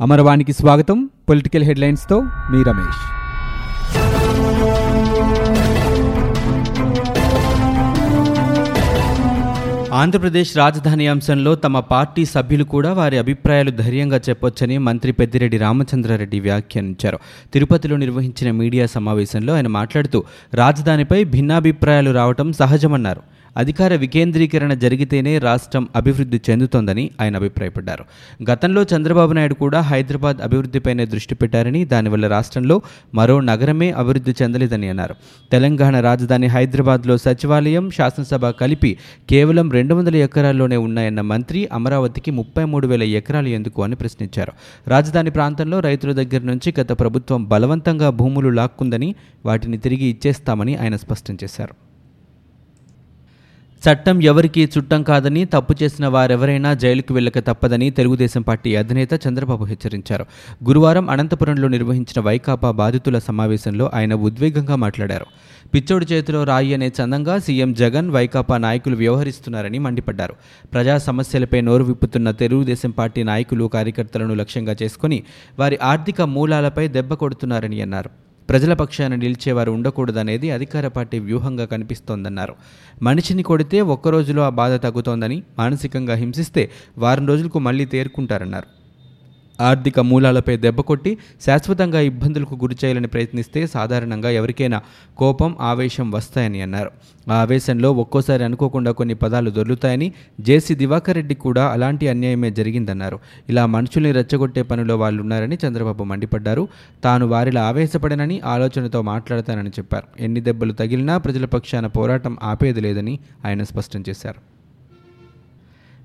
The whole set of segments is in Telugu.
అమరవాణికి స్వాగతం. పొలిటికల్ హెడ్లైన్స్తో మీ రమేష్. ఆంధ్రప్రదేశ్ రాజధాని అంశంలో తమ పార్టీ సభ్యులు కూడా వారి అభిప్రాయాలు ధైర్యంగా చెప్పొచ్చని మంత్రి పెద్దిరెడ్డి రామచంద్రారెడ్డి వ్యాఖ్యానించారు. తిరుపతిలో నిర్వహించిన మీడియా సమావేశంలో ఆయన మాట్లాడుతూ రాజధానిపై భిన్నాభిప్రాయాలు రావటం సహజమన్నారు. అధికార వికేంద్రీకరణ జరిగితేనే రాష్ట్రం అభివృద్ధి చెందుతోందని ఆయన అభిప్రాయపడ్డారు. గతంలో చంద్రబాబు నాయుడు కూడా హైదరాబాద్ అభివృద్ధిపైనే దృష్టి పెట్టారని దానివల్ల రాష్ట్రంలో మరో నగరమే అభివృద్ధి చెందలేదని అన్నారు. తెలంగాణ రాజధాని హైదరాబాద్లో సచివాలయం శాసనసభ కలిపి కేవలం రెండు వందల ఎకరాల్లోనే ఉన్నాయన్న మంత్రి అమరావతికి ముప్పై మూడు వేల ఎకరాలు ఎందుకు అని ప్రశ్నించారు. రాజధాని ప్రాంతంలో రైతుల దగ్గర నుంచి గత ప్రభుత్వం బలవంతంగా భూములు లాక్కుందని వాటిని తిరిగి ఇచ్చేస్తామని ఆయన స్పష్టం చేశారు. చట్టం ఎవరికీ చుట్టం కాదని తప్పు చేసిన వారెవరైనా జైలుకు వెళ్ళక తప్పదని తెలుగుదేశం పార్టీ అధినేత చంద్రబాబు హెచ్చరించారు. గురువారం అనంతపురంలో నిర్వహించిన వైకాపా బాధితుల సమావేశంలో ఆయన ఉద్వేగంగా మాట్లాడారు. పిచ్చోడి చేతిలో రాయి అనే చందంగా సీఎం జగన్ వైకాపా నాయకులు వ్యవహరిస్తున్నారని మండిపడ్డారు. ప్రజా సమస్యలపై నోరు విప్పుతున్న తెలుగుదేశం పార్టీ నాయకులు కార్యకర్తలను లక్ష్యంగా చేసుకుని వారి ఆర్థిక మూలాలపై దెబ్బ కొడుతున్నారని అన్నారు. ప్రజల పక్షాన నిలిచేవారు ఉండకూడదనేది అధికార పార్టీ వ్యూహంగా కనిపిస్తోందన్నారు. మనిషిని కొడితే ఒక్క రోజులో ఆ బాధ తగ్గుతోందని మానసికంగా హింసిస్తే వారం రోజులకు మళ్ళీ తేరుకుంటారన్నారు. ఆర్థిక మూలాలపై దెబ్బ కొట్టి శాశ్వతంగా ఇబ్బందులకు గురి చేయాలని ప్రయత్నిస్తే సాధారణంగా ఎవరికైనా కోపం ఆవేశం వస్తాయని అన్నారు. ఆ ఆవేశంలో ఒక్కోసారి అనుకోకుండా కొన్ని పదాలు దొర్లుతాయని జేసీ దివాకర్ రెడ్డి కూడా అలాంటి అన్యాయమే జరిగిందన్నారు. ఇలా మనుషుల్ని రెచ్చగొట్టే పనిలో వాళ్ళు ఉన్నారని చంద్రబాబు మండిపడ్డారు. తాను వారిలా ఆవేశపడనని ఆలోచనతో మాట్లాడతానని చెప్పారు. ఎన్ని దెబ్బలు తగిలినా ప్రజల పక్షాన పోరాటం ఆపేది లేదని ఆయన స్పష్టం చేశారు.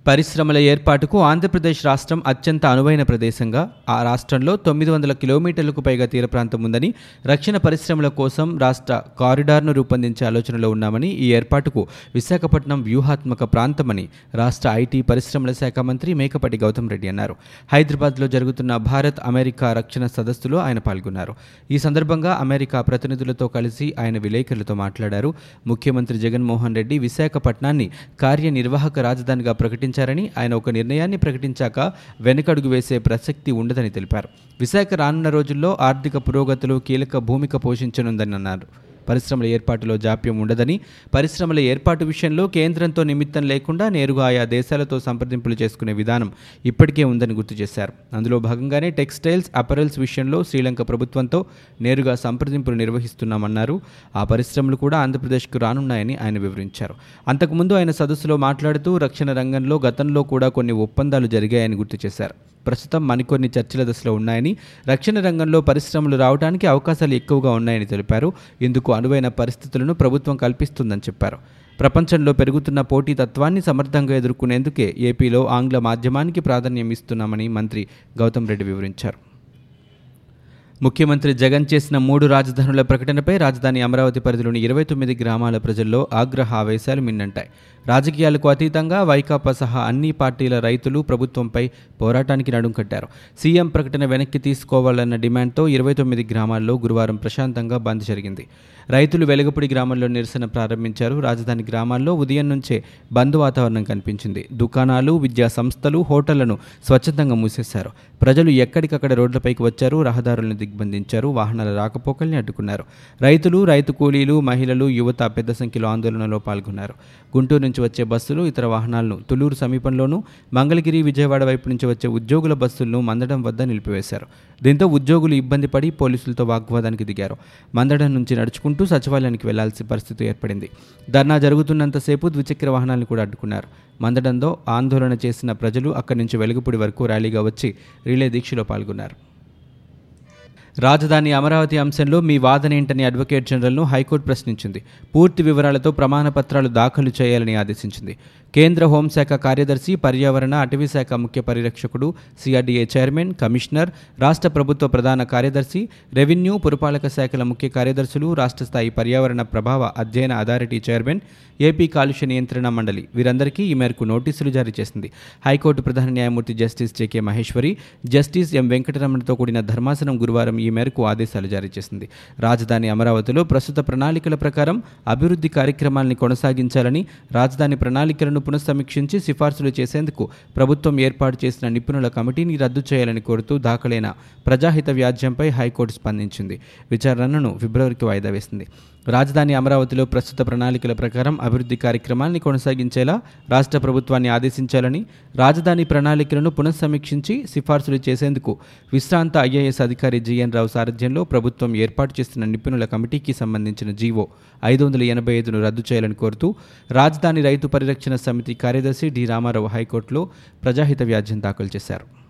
పరిశ్రమల ఏర్పాటుకు ఆంధ్రప్రదేశ్ రాష్ట్రం అత్యంత అనువైన ప్రదేశంగా ఆ రాష్ట్రంలో తొమ్మిది వందల కిలోమీటర్లకు పైగా తీర ప్రాంతం ఉందని రక్షణ పరిశ్రమల కోసం రాష్ట్ర కారిడార్ను రూపొందించే ఆలోచనలో ఉన్నామని ఈ ఏర్పాటుకు విశాఖపట్నం వ్యూహాత్మక ప్రాంతమని రాష్ట్ర ఐటీ పరిశ్రమల శాఖ మంత్రి మేకపాటి గౌతమ్ రెడ్డి అన్నారు. హైదరాబాద్లో జరుగుతున్న భారత్ అమెరికా రక్షణ సదస్సులో ఆయన పాల్గొన్నారు. ఈ సందర్భంగా అమెరికా ప్రతినిధులతో కలిసి ఆయన విలేకరులతో మాట్లాడారు. ముఖ్యమంత్రి జగన్మోహన్ రెడ్డి విశాఖపట్నాన్ని కార్యనిర్వాహక రాజధానిగా ప్రకటించారు ప్రకటించారని ఆయన ఒక నిర్ణయాన్ని ప్రకటించాక వెనుకడుగు వేసే ప్రసక్తి ఉండదని తెలిపారు. విశాఖ రానున్న రోజుల్లో ఆర్థిక పురోగతిలో కీలక భూమిక పోషించనుందని అన్నారు పరిశ్రమల ఏర్పాటులో జాప్యం ఉండదని పరిశ్రమల ఏర్పాటు విషయంలో కేంద్రంతో నిమిత్తం లేకుండా నేరుగా ఆయా దేశాలతో సంప్రదింపులు చేసుకునే విధానం ఇప్పటికే ఉందని గుర్తు చేశారు. అందులో భాగంగానే టెక్స్టైల్స్ అపరల్స్ విషయంలో శ్రీలంక ప్రభుత్వంతో నేరుగా సంప్రదింపులు నిర్వహిస్తున్నామన్నారు. ఆ పరిశ్రమలు కూడా ఆంధ్రప్రదేశ్కు రానున్నాయని ఆయన వివరించారు. అంతకుముందు ఆయన సదస్సులో మాట్లాడుతూ రక్షణ రంగంలో గతంలో కూడా కొన్ని ఒప్పందాలు జరిగాయని గుర్తు చేశారు. ప్రస్తుతం మరికొన్ని చర్చల దశలో ఉన్నాయని రక్షణ రంగంలో పరిశ్రమలు రావడానికి అవకాశాలు ఎక్కువగా ఉన్నాయని తెలిపారు. ఇందుకు అనువైన పరిస్థితులను ప్రభుత్వం కల్పిస్తుందని చెప్పారు. ప్రపంచంలో పెరుగుతున్న పోటీతత్వాన్ని సమర్థంగా ఎదుర్కొనేందుకే ఏపీలో ఆంగ్ల మాధ్యమానికి ప్రాధాన్యం ఇస్తున్నామని మంత్రి గౌతమ్ రెడ్డి వివరించారు. ముఖ్యమంత్రి జగన్ చేసిన మూడు రాజధానుల ప్రకటనపై రాజధాని అమరావతి పరిధిలోని ఇరవై తొమ్మిది గ్రామాల ప్రజల్లో ఆగ్రహ ఆవేశాలు మిన్నంటాయి. రాజకీయాలకు అతీతంగా వైకాపా సహా అన్ని పార్టీల రైతులు ప్రభుత్వంపై పోరాటానికి నడుం కట్టారు. సీఎం ప్రకటన వెనక్కి తీసుకోవాలన్న డిమాండ్తో ఇరవై తొమ్మిది గ్రామాల్లో గురువారం ప్రశాంతంగా బంద్ జరిగింది. రైతులు వెలగపూడి గ్రామంలో నిరసన ప్రారంభించారు. రాజధాని గ్రామాల్లో ఉదయం నుంచే బంద్ వాతావరణం కనిపించింది. దుకాణాలు విద్యా సంస్థలు హోటళ్ళను స్వచ్ఛందంగా మూసేశారు. ప్రజలు ఎక్కడికక్కడ రోడ్లపైకి వచ్చారు. రహదారులను దిగ్బంధించారు. వాహనాల రాకపోకల్ని అడ్డుకున్నారు. రైతులు రైతు కూలీలు మహిళలు యువత పెద్ద సంఖ్యలో ఆందోళనలో పాల్గొన్నారు. గుంటూరు నుంచి వచ్చే బస్సులు ఇతర వాహనాలను తులూరు సమీపంలోనూ మంగళగిరి విజయవాడ వైపు నుంచి వచ్చే ఉద్యోగుల బస్సులను మందడం వద్ద నిలిపివేశారు. దీంతో ఉద్యోగులు ఇబ్బంది పడి పోలీసులతో వాగ్వాదానికి దిగారు. మందడం నుంచి నడుచుకుంటూ సచివాలయానికి వెళ్ళాల్సిన పరిస్థితి ఏర్పడింది. ధర్నా జరుగుతున్నంతసేపు ద్విచక్ర వాహనాలను కూడా అడ్డుకున్నారు. మందడంలో ఆందోళన చేసిన ప్రజలు అక్కడి నుంచి వెలుగుపూడి వరకు ర్యాలీగా వచ్చి రిలే దీక్షలో పాల్గొన్నారు. రాజధాని అమరావతి అంశంలో మీ వాదన ఏంటని అడ్వకేట్ జనరల్ను హైకోర్టు ప్రశ్నించింది. పూర్తి వివరాలతో ప్రమాణపత్రాలు దాఖలు చేయాలని ఆదేశించింది. కేంద్ర హోంశాఖ కార్యదర్శి పర్యావరణ అటవీ శాఖ ముఖ్య పరిరక్షకుడు సిఆర్డీఏ చైర్మన్ కమిషనర్ రాష్ట్ర ప్రభుత్వ ప్రధాన కార్యదర్శి రెవెన్యూ పురపాలక శాఖల ముఖ్య కార్యదర్శులు రాష్ట్ర స్థాయి పర్యావరణ ప్రభావ అధ్యయన అథారిటీ చైర్మన్ ఏపీ కాలుష్య నియంత్రణ మండలి. వీరందరికీ ఈ మేరకు నోటీసులు జారీ చేసింది. హైకోర్టు ప్రధాన న్యాయమూర్తి justice JK Maheshwari justice M వెంకటరమణతో కూడిన ధర్మాసనం గురువారం ఈ మేరకు ఆదేశాలు జారీ చేసింది. రాజధాని అమరావతిలో ప్రస్తుత ప్రణాళికల ప్రకారం అభివృద్ధి కార్యక్రమాల్ని కొనసాగించాలని రాజధాని ప్రణాళికలను పునఃసమీక్షించి సిఫార్సులు చేసేందుకు ప్రభుత్వం ఏర్పాటు చేసిన నిపుణుల కమిటీని రద్దు చేయాలని కోరుతూ దాఖలైన ప్రజాహిత వ్యాజ్యంపై హైకోర్టు స్పందించింది. విచారణను ఫిబ్రవరికి వాయిదా వేసింది. రాజధాని అమరావతిలో ప్రస్తుత ప్రణాళికల ప్రకారం అభివృద్ధి కార్యక్రమాల్ని కొనసాగించేలా రాష్ట్ర ప్రభుత్వాన్ని ఆదేశించాలని రాజధాని ప్రణాళికలను పునఃసమీక్షించి సిఫార్సులు చేసేందుకు విశ్రాంత ఐఏఎస్ అధికారి జీఎన్ రావు సారథ్యంలో ప్రభుత్వం ఏర్పాటు చేసిన నిపుణుల కమిటీకి సంబంధించిన జీవో ఐదు వందల ఎనభై ఐదును రద్దు చేయాలని కోరుతూ రాజధాని రైతు పరిరక్షణ సమితి కార్యదర్శి డి రామారావు హైకోర్టులో ప్రజాహిత వ్యాజ్యం దాఖలు చేశారు.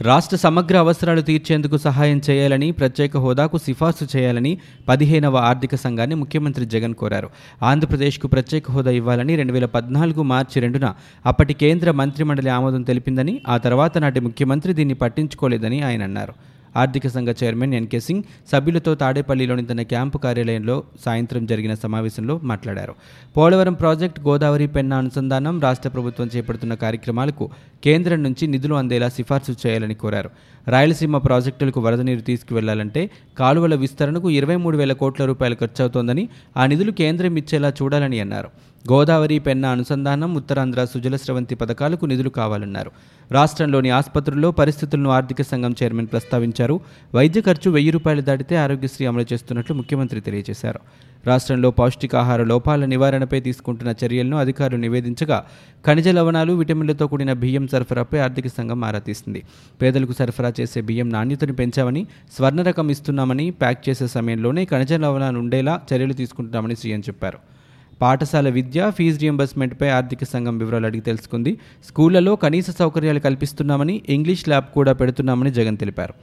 రాష్ట్ర సమగ్ర అవసరాలు తీర్చేందుకు సహాయం చేయాలని ప్రత్యేక హోదాకు సిఫార్సు చేయాలని పదిహేనవ ఆర్థిక సంఘాన్ని ముఖ్యమంత్రి జగన్ కోరారు. ఆంధ్రప్రదేశ్కు ప్రత్యేక హోదా ఇవ్వాలని రెండు వేల పద్నాలుగు మార్చి రెండున అప్పటి కేంద్ర మంత్రిమండలి ఆమోదం తెలిపిందని ఆ తర్వాత నాటి ముఖ్యమంత్రి దీన్ని పట్టించుకోలేదని ఆయన అన్నారు. ఆర్థిక సంఘ చైర్మన్ ఎన్కే సింగ్ సభ్యులతో తాడేపల్లిలోని తన క్యాంపు కార్యాలయంలో సాయంత్రం జరిగిన సమావేశంలో మాట్లాడారు. పోలవరం ప్రాజెక్టు గోదావరి పెన్న అనుసంధానం రాష్ట్ర ప్రభుత్వం చేపడుతున్న కార్యక్రమాలకు కేంద్రం నుంచి నిధులు అందేలా సిఫార్సు చేయాలని కోరారు. రాయలసీమ ప్రాజెక్టులకు వరద నీరు తీసుకువెళ్ళాలంటే కాలువల విస్తరణకు ఇరవై మూడు వేల కోట్ల రూపాయలు ఖర్చవుతోందని ఆ నిధులు కేంద్రం ఇచ్చేలా చూడాలని అన్నారు. గోదావరి పెన్న అనుసంధానం ఉత్తరాంధ్ర సుజల స్రవంతి పథకాలకు నిధులు కావాలన్నారు. రాష్ట్రంలోని ఆసుపత్రుల్లో పరిస్థితులను ఆర్థిక సంఘం చైర్మన్ ప్రస్తావించారు. వైద్య ఖర్చు వెయ్యి రూపాయలు దాటితే ఆరోగ్యశ్రీ అమలు చేస్తున్నట్లు ముఖ్యమంత్రి తెలియజేశారు. రాష్ట్రంలో పౌష్టికాహార లోపాల నివారణపై తీసుకుంటున్న చర్యలను అధికారులు నివేదించగా ఖనిజ లవణాలు విటమిన్లతో కూడిన బియ్యం సరఫరాపై ఆర్థిక సంఘం ఆరా తీస్తుంది పేదలకు సరఫరా చేసే బియ్యం నాణ్యతను పెంచామని స్వర్ణ రకం ఇస్తున్నామని ప్యాక్ చేసే సమయంలోనే ఖనిజ లవణాలు ఉండేలా చర్యలు తీసుకుంటున్నామని సీఎం చెప్పారు. పాఠశాల విద్య ఫీజు రియంబర్స్మెంట్పై ఆర్థిక సంఘం వివరాలు అడిగి తెలుసుకుంది. స్కూళ్ళలో కనీస సౌకర్యాలు కల్పిస్తున్నామని ఇంగ్లీష్ ల్యాబ్ కూడా పెడుతున్నామని జగన్ తెలిపారు.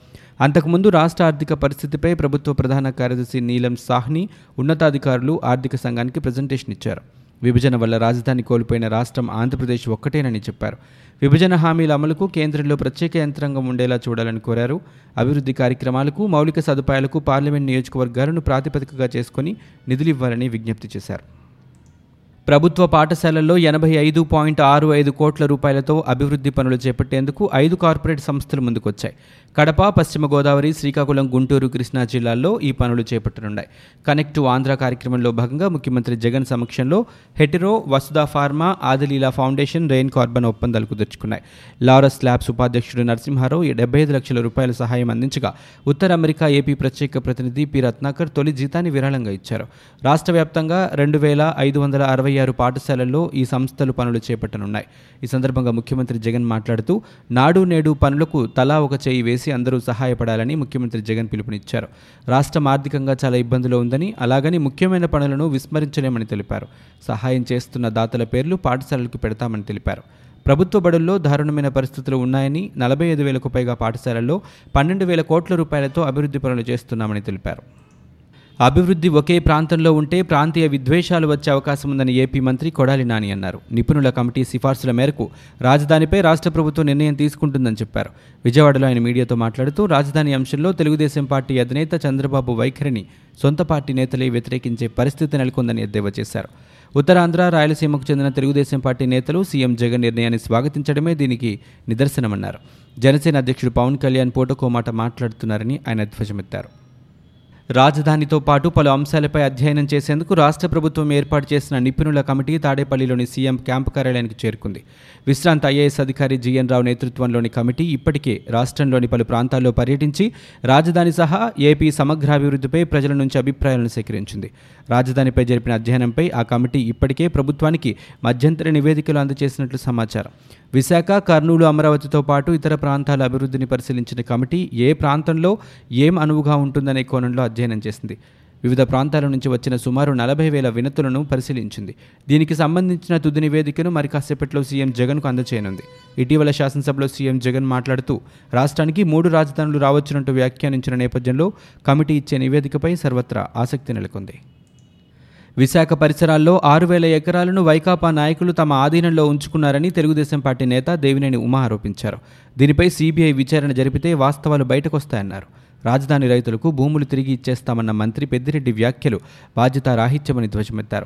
అంతకుముందు రాష్ట్ర ఆర్థిక పరిస్థితిపై ప్రభుత్వ ప్రధాన కార్యదర్శి నీలం సాహ్ని ఉన్నతాధికారులు ఆర్థిక సంఘానికి ప్రజెంటేషన్ ఇచ్చారు. విభజన వల్ల రాజధాని కోల్పోయిన రాష్ట్రం ఆంధ్రప్రదేశ్ ఒక్కటేనని చెప్పారు. విభజన హామీల అమలుకు కేంద్రంలో ప్రత్యేక యంత్రాంగం ఉండేలా చూడాలని కోరారు. అభివృద్ధి కార్యక్రమాలకు మౌలిక సదుపాయాలకు పార్లమెంట్ నియోజకవర్గాలను ప్రాతిపదికగా చేసుకుని నిధులివ్వాలని విజ్ఞప్తి చేశారు. ప్రభుత్వ పాఠశాలల్లో ఎనభై ఐదు పాయింట్ ఆరు ఐదు కోట్ల రూపాయలతో అభివృద్ధి పనులు చేపట్టేందుకు ఐదు కార్పొరేట్ సంస్థలు ముందుకొచ్చాయి. కడప పశ్చిమ గోదావరి శ్రీకాకుళం గుంటూరు కృష్ణా జిల్లాల్లో ఈ పనులు చేపట్టనున్నాయి. కనెక్ట్ ఆంధ్ర కార్యక్రమంలో భాగంగా ముఖ్యమంత్రి జగన్ సమక్షంలో Hetero Vasudha pharma Adileela foundation rain carbon ఒప్పందాలు కుదుర్చుకున్నాయి లారస్ ల్యాబ్స్ ఉపాధ్యక్షుడు నరసింహారావు డెబ్బై ఐదు లక్షల రూపాయల సహాయం అందించగా ఉత్తర అమెరికా ఏపీ ప్రత్యేక ప్రతినిధి పి. రత్నాకర్ తొలి జీతాన్ని విరాళంగా ఇచ్చారు. రాష్ట్ర వ్యాప్తంగా రెండు వేల ఐదు వందల అరవై ఆరు పాఠశాలల్లో ఈ సంస్థలు పనులు చేపట్టనున్నాయి. ఈ సందర్భంగా ముఖ్యమంత్రి జగన్ మాట్లాడుతూ నాడు నేడు పనులకు తలా ఒక చేయి వేసి అందరూ సహాయపడాలని ముఖ్యమంత్రి జగన్ పిలుపునిచ్చారు. రాష్ట్రం ఆర్థికంగా చాలా ఇబ్బందులు ఉందని అలాగని ముఖ్యమైన పనులను విస్మరించలేమని తెలిపారు. సహాయం చేస్తున్న దాతల పేర్లు పాఠశాలలకు పెడతామని తెలిపారు. ప్రభుత్వ బడుల్లో దారుణమైన పరిస్థితులు ఉన్నాయని నలభై ఐదు వేలకు పైగా పాఠశాలల్లో పన్నెండు వేల కోట్ల రూపాయలతో అభివృద్ధి పనులు చేస్తున్నామని తెలిపారు. అభివృద్ధి ఒకే ప్రాంతంలో ఉంటే ప్రాంతీయ విద్వేషాలు వచ్చే అవకాశం ఉందని ఏపీ మంత్రి కొడాలి నాని అన్నారు. నిపుణుల కమిటీ సిఫార్సుల మేరకు రాజధానిపై రాష్ట్ర ప్రభుత్వం నిర్ణయం తీసుకుంటుందని చెప్పారు. విజయవాడలో ఆయన మీడియాతో మాట్లాడుతూ రాజధాని అంశంలో తెలుగుదేశం పార్టీ అధినేత చంద్రబాబు వైఖరిని సొంత పార్టీ నేతలే వ్యతిరేకించే పరిస్థితి నెలకొందని ఎద్దేవా చేశారు. ఉత్తరాంధ్ర రాయలసీమకు చెందిన తెలుగుదేశం పార్టీ నేతలు సీఎం జగన్ నిర్ణయాన్ని స్వాగతించడమే దీనికి నిదర్శనమన్నారు. జనసేన అధ్యక్షుడు పవన్ కళ్యాణ్ పూటకోమాట మాట్లాడుతున్నారని ఆయన ధ్వజమెత్తారు. రాజధానితో పాటు పలు అంశాలపై అధ్యయనం చేసేందుకు రాష్ట్ర ప్రభుత్వం ఏర్పాటు చేసిన నిపుణుల కమిటీ తాడేపల్లిలోని సీఎం క్యాంపు కార్యాలయానికి చేరుకుంది. విశ్రాంత ఐఏఎస్ అధికారి జీఎన్ రావు నేతృత్వంలోని కమిటీ ఇప్పటికే రాష్ట్రంలోని పలు ప్రాంతాల్లో పర్యటించి రాజధాని సహా ఏపీ సమగ్రాభివృద్ధిపై ప్రజల నుంచి అభిప్రాయాలను సేకరించింది. రాజధానిపై జరిపిన అధ్యయనంపై ఆ కమిటీ ఇప్పటికే ప్రభుత్వానికి మధ్యంతర నివేదికలు అందజేసినట్లు సమాచారం. విశాఖ కర్నూలు అమరావతితో పాటు ఇతర ప్రాంతాల అభివృద్ధిని పరిశీలించిన కమిటీ ఏ ప్రాంతంలో ఏం అనువుగా ఉంటుందనే కోణంలో అధ్యయనం చేసింది. వివిధ ప్రాంతాల నుంచి వచ్చిన సుమారు నలభై వేల వినతులను పరిశీలించింది. దీనికి సంబంధించిన తుది నివేదికను మరి కాసేపట్లో సీఎం జగన్కు అందచేయనుంది. ఇటీవల శాసనసభలో సీఎం జగన్ మాట్లాడుతూ రాష్ట్రానికి మూడు రాజధానులు రావచ్చునంటూ వ్యాఖ్యానించిన నేపథ్యంలో కమిటీ ఇచ్చే నివేదికపై సర్వత్రా ఆసక్తి నెలకొంది. విశాఖ పరిసరాల్లో ఆరు వేల ఎకరాలను వైకాపా నాయకులు తమ ఆధీనంలో ఉంచుకున్నారని తెలుగుదేశం పార్టీ నేత దేవినేని ఉమా ఆరోపించారు. దీనిపై సీబీఐ విచారణ జరిపితే వాస్తవాలు బయటకొస్తాయన్నారు. రాజధాని రైతులకు భూములు తిరిగి ఇచ్చేస్తామన్న మంత్రి పెద్దిరెడ్డి వ్యాఖ్యలు బాధ్యతారాహిత్యమని ధ్వజమెత్తారు.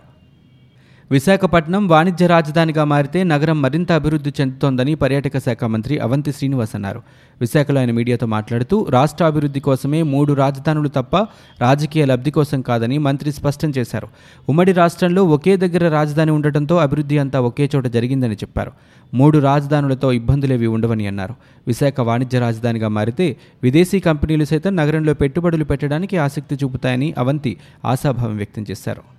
విశాఖపట్నం వాణిజ్య రాజధానిగా మారితే నగరం మరింత అభివృద్ధి చెందుతోందని పర్యాటక శాఖ మంత్రి అవంతి శ్రీనివాస్ అన్నారు. విశాఖలో ఆయన మీడియాతో మాట్లాడుతూ రాష్ట్ర అభివృద్ధి కోసమే మూడు రాజధానులు తప్ప రాజకీయ లబ్ధి కోసం కాదని మంత్రి స్పష్టం చేశారు. ఉమ్మడి రాష్ట్రంలో ఒకే దగ్గర రాజధాని ఉండటంతో అభివృద్ధి అంతా ఒకే చోట జరిగిందని చెప్పారు. మూడు రాజధానులతో ఇబ్బందులేవి ఉండవని అన్నారు. విశాఖ వాణిజ్య రాజధానిగా మారితే విదేశీ కంపెనీలు సైతం నగరంలో పెట్టుబడులు పెట్టడానికి ఆసక్తి చూపుతాయని అవంతి ఆశాభావం వ్యక్తం చేశారు.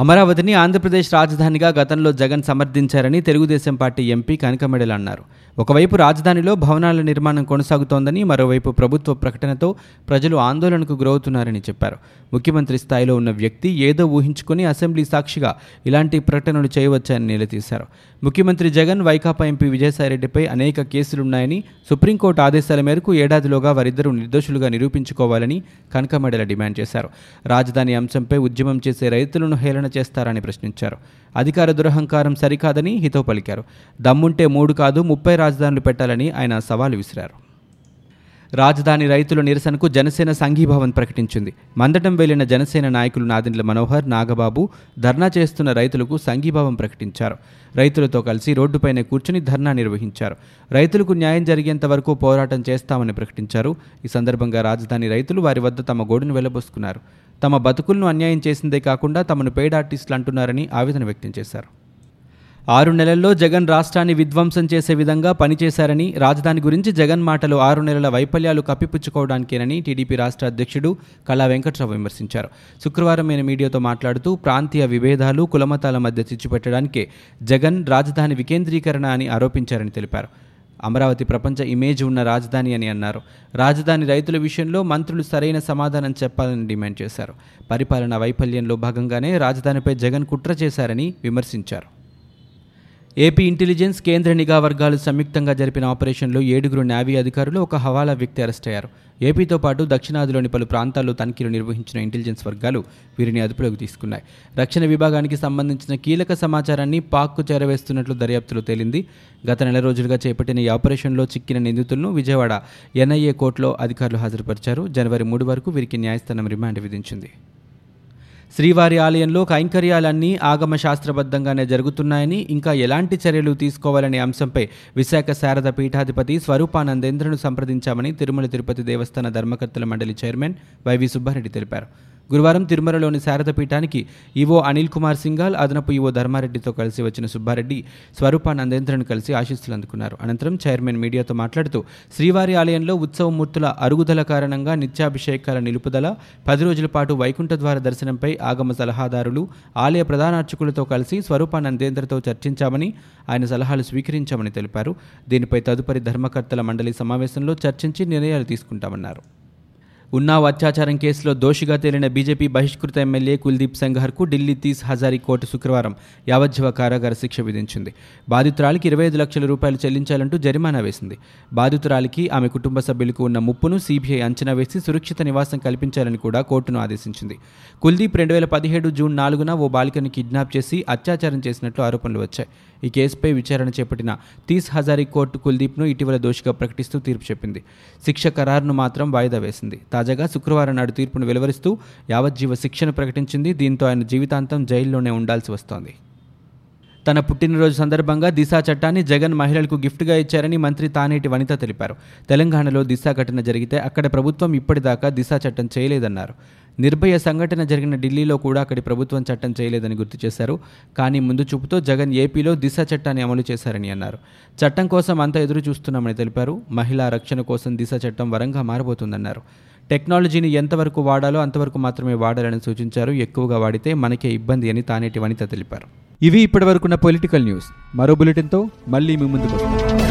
అమరావతిని ఆంధ్రప్రదేశ్ రాజధానిగా గతంలో జగన్ సమర్థించారని తెలుగుదేశం పార్టీ ఎంపీ కనకమెడల్ అన్నారు. ఒకవైపు రాజధానిలో భవనాల నిర్మాణం కొనసాగుతోందని మరోవైపు ప్రభుత్వ ప్రకటనతో ప్రజలు ఆందోళనకు గురవుతున్నారని చెప్పారు. ముఖ్యమంత్రి స్థాయిలో ఉన్న వ్యక్తి ఏదో ఊహించుకుని అసెంబ్లీ సాక్షిగా ఇలాంటి ప్రకటనలు చేయవచ్చని నిలదీశారు. ముఖ్యమంత్రి జగన్ వైకాపా ఎంపీ విజయసాయిరెడ్డిపై అనేక కేసులున్నాయని సుప్రీంకోర్టు ఆదేశాల మేరకు ఏడాదిలోగా వారిద్దరూ నిర్దోషులుగా నిరూపించుకోవాలని కనకమెడల డిమాండ్ చేశారు. రాజధాని అంశంపై ఉద్యమం చేసే రైతులను హేళన చేస్తారని ప్రశ్నించారు. అధికార దురహంకారం సరికాదని హితో పలికారు. దమ్ముంటే మూడు కాదు ముప్పై రాజధానులు పెట్టాలని ఆయన సవాలు విసిరారు. రాజధాని రైతుల నిరసనకు జనసేన సంఘీభావం ప్రకటించింది. మందటం వెళ్ళిన జనసేన నాయకులు నాదిండ్ల మనోహర్ నాగబాబు ధర్నా చేస్తున్న రైతులకు సంఘీభావం ప్రకటించారు. రైతులతో కలిసి రోడ్డుపైనే కూర్చుని ధర్నా నిర్వహించారు. రైతులకు న్యాయం జరిగేంత వరకు పోరాటం చేస్తామని ప్రకటించారు. ఈ సందర్భంగా రాజధాని రైతులు వారి వద్ద తమ గోడును వెళ్ళబోసుకున్నారు. తమ బతుకులను అన్యాయం చేసిందే కాకుండా తమను పెయిడ్ ఆర్టిస్టులు అంటున్నారని ఆవేదన వ్యక్తం చేశారు. ఆరు నెలల్లో జగన్ రాష్ట్రాన్ని విధ్వంసం చేసే విధంగా పనిచేశారని రాజధాని గురించి జగన్ మాటలు ఆరు నెలల వైఫల్యాలు కప్పిపుచ్చుకోవడానికేనని టీడీపీ రాష్ట్ర అధ్యక్షుడు కళా వెంకట్రావు విమర్శించారు. శుక్రవారం ఆయన మీడియాతో మాట్లాడుతూ ప్రాంతీయ విభేదాలు కులమతాల మధ్య చిచ్చుపెట్టడానికే జగన్ రాజధాని వికేంద్రీకరణ అని ఆరోపించారని తెలిపారు. అమరావతి ప్రపంచ ఇమేజ్ ఉన్న రాజధాని అని అన్నారు. రాజధాని రైతుల విషయంలో మంత్రులు సరైన సమాధానం చెప్పాలని డిమాండ్ చేశారు. పరిపాలన వైఫల్యంలో భాగంగానే రాజధానిపై జగన్ కుట్ర చేశారని విమర్శించారు. ఏపీ ఇంటెలిజెన్స్ కేంద్ర నిఘా వర్గాలు సంయుక్తంగా జరిపిన ఆపరేషన్లో ఏడుగురు నేవీ అధికారులు ఒక హవాలా వ్యక్తి అరెస్ట్ అయ్యారు. ఏపీతో పాటు దక్షిణాదిలోని పలు ప్రాంతాల్లో తనిఖీలు నిర్వహించిన ఇంటెలిజెన్స్ వర్గాలు వీరిని అదుపులోకి తీసుకున్నాయి. రక్షణ విభాగానికి సంబంధించిన కీలక సమాచారాన్ని పాక్కు చేరవేస్తున్నట్లు దర్యాప్తులో తేలింది. గత నెల రోజులుగా చేపట్టిన ఈ ఆపరేషన్లో చిక్కిన నిందితులను విజయవాడ ఎన్ఐఏ కోర్టులో అధికారులు హాజరుపరిచారు. జనవరి మూడు వరకు వీరికి న్యాయస్థానం రిమాండ్ విధించింది. శ్రీవారి ఆలయంలో కైంకర్యాలన్నీ ఆగమ శాస్త్రబద్ధంగానే జరుగుతున్నాయని ఇంకా ఎలాంటి చర్యలు తీసుకోవాలనే అంశంపై విశాఖ శారద పీఠాధిపతి స్వరూపానందేంద్రను సంప్రదించామని తిరుమల తిరుపతి దేవస్థాన ధర్మకర్తల మండలి చైర్మన్ వైవి సుబ్బారెడ్డి తెలిపారు. గురువారం తిరుమలలోని శారద పీఠానికి ఈవో అనిల్ కుమార్ సింగాల్ అదనపు ఈవో ధర్మారెడ్డితో కలిసి వచ్చిన సుబ్బారెడ్డి స్వరూపానందేంద్రను కలిసి ఆశీస్సులు అందుకున్నారు. అనంతరం చైర్మన్ మీడియాతో మాట్లాడుతూ శ్రీవారి ఆలయంలో ఉత్సవమూర్తుల అరుగుదల కారణంగా నిత్యాభిషేకాల నిలుపుదల పది రోజుల పాటు వైకుంఠ ద్వార దర్శనంపై ఆగమ సలహాదారులు ఆలయ ప్రధానార్చకులతో కలిసి స్వరూపానందేంద్రతో చర్చించామని ఆయన సలహాలు స్వీకరించామని తెలిపారు. దీనిపై తదుపరి ధర్మకర్తల మండలి సమావేశంలో చర్చించి నిర్ణయాలు తీసుకుంటామన్నారు. ఉన్నావ్ అత్యాచారం కేసులో దోషిగా తేలిన బీజేపీ బహిష్కృత ఎమ్మెల్యే కుల్దీప్ సంఘర్కు ఢిల్లీ తీస్ హజారీ కోర్టు శుక్రవారం యావజ్జీవ కారాగార శిక్ష విధించింది. బాధితురాలికి ఇరవై ఐదు లక్షల రూపాయలు చెల్లించాలంటూ జరిమానా వేసింది. బాధితురాలికి ఆమె కుటుంబ సభ్యులకు ఉన్న ముప్పును సీబీఐ అంచనా వేసి సురక్షిత నివాసం కల్పించాలని కూడా కోర్టును ఆదేశించింది. కుల్దీప్ రెండు వేల పదిహేడు జూన్ నాలుగున ఓ బాలికను కిడ్నాప్ చేసి అత్యాచారం చేసినట్లు ఆరోపణలు వచ్చాయి. ఈ కేసుపై విచారణ చేపట్టిన తీస్ హజారీ కోర్టు కుల్దీప్ను ఇటీవల దోషిగా ప్రకటిస్తూ తీర్పు చెప్పింది. శిక్ష ఖరారును మాత్రం వాయిదా వేసింది. తాజాగా శుక్రవారం నాడు తీర్పును వెలువరిస్తూ యావజ్జీవ శిక్షను ప్రకటించింది. దీంతో ఆయన జీవితాంతం జైల్లోనే ఉండాల్సి వస్తోంది. తన పుట్టినరోజు సందర్భంగా దిశా చట్టాన్ని జగన్ మహిళలకు గిఫ్ట్గా ఇచ్చారని మంత్రి తానేటి వనిత తెలిపారు. తెలంగాణలో దిశా ఘటన జరిగితే అక్కడ ప్రభుత్వం ఇప్పటిదాకా దిశా చట్టం చేయలేదన్నారు. నిర్భయ సంఘటన జరిగిన ఢిల్లీలో కూడా అక్కడి ప్రభుత్వం చట్టం చేయలేదని గుర్తు చేశారు. కానీ ముందు చూపుతో జగన్ ఏపీలో దిశ చట్టాన్ని అమలు చేశారని అన్నారు. చట్టం కోసం అంతా ఎదురు చూస్తున్నామని తెలిపారు. మహిళా రక్షణ కోసం దిశ చట్టం వరంగా మారబోతుందన్నారు. టెక్నాలజీని ఎంతవరకు వాడాలో అంతవరకు మాత్రమే వాడాలని సూచించారు. ఎక్కువగా వాడితే మనకే ఇబ్బంది అని తానేటి వనిత తెలిపారు. ఇవి ఇప్పటివరకున్న పొలిటికల్ న్యూస్. మరో బులెటిన్తో మళ్ళీ మీ ముందుకు వస్తాం.